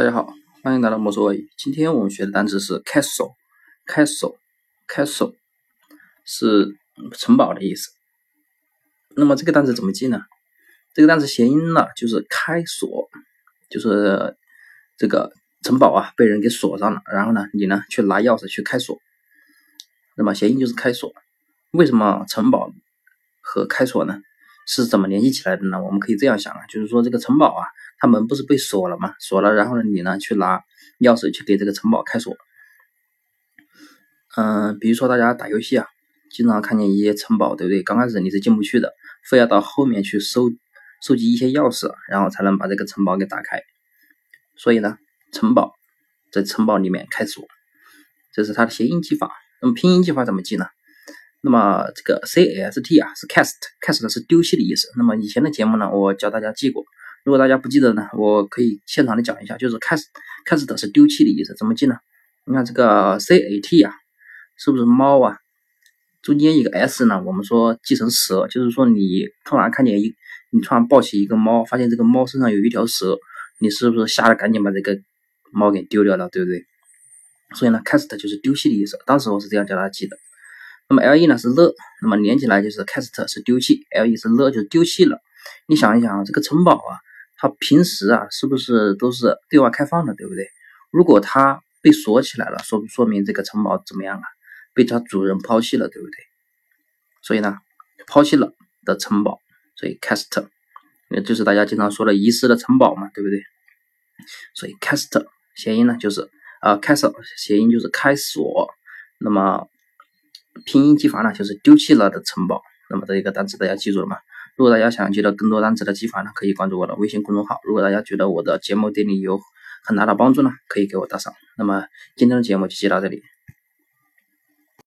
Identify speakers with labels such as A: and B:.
A: 大家好，欢迎来到魔术外语。今天我们学的单词是 castle，castle，castle 是城堡的意思。那么这个单词怎么记呢？这个单词谐音呢就是开锁，就是这个城堡啊被人给锁上了，然后呢你呢去拿钥匙去开锁。那么谐音就是开锁。为什么城堡和开锁呢是怎么联系起来的呢？我们可以这样想啊，就是说这个城堡啊。他门不是被锁了吗？锁了，然后呢，你呢去拿钥匙去给这个城堡开锁。嗯，比如说大家打游戏啊，经常看见一些城堡，对不对？刚开始你是进不去的，非要到后面去收收集一些钥匙，然后才能把这个城堡给打开。所以呢，城堡在城堡里面开锁，这是它的谐音记法。那么拼音记法怎么记呢？那么这个 C A S T 啊是 cast，cast 是丢弃的意思。那么以前的节目呢，我教大家记过。如果大家不记得呢，我可以现场的讲一下，就是 cast，cast 是丢弃的意思，怎么记呢？你看这个 c a t 啊，是不是猫啊？中间一个 s 呢，我们说记成蛇，就是说你突然看见一，你突然抱起一个猫，发现这个猫身上有一条蛇，你是不是吓得赶紧把这个猫给丢掉了，对不对？所以呢，cast 就是丢弃的意思，当时我是这样教大家记的。那么 le 呢是乐，那么连起来就是 cast 是丢弃，le 是乐就是丢弃了。你想一想啊，这个城堡啊。它平时啊，是不是都是对外开放的，对不对？如果它被锁起来了，说说明这个城堡怎么样啊？被它主人抛弃了，对不对？所以呢，抛弃了的城堡，所以 cast，那就是大家经常说的遗失的城堡嘛，对不对？所以 cast 谐音呢就是啊，cast 谐音就是开锁，那么拼音记法呢就是丢弃了的城堡。那么这一个单词大家记住了吗？如果大家想记得更多单词的记法呢，可以关注我的微信公众号。如果大家觉得我的节目对你有很大的帮助呢，可以给我打赏。那么今天的节目就接到这里。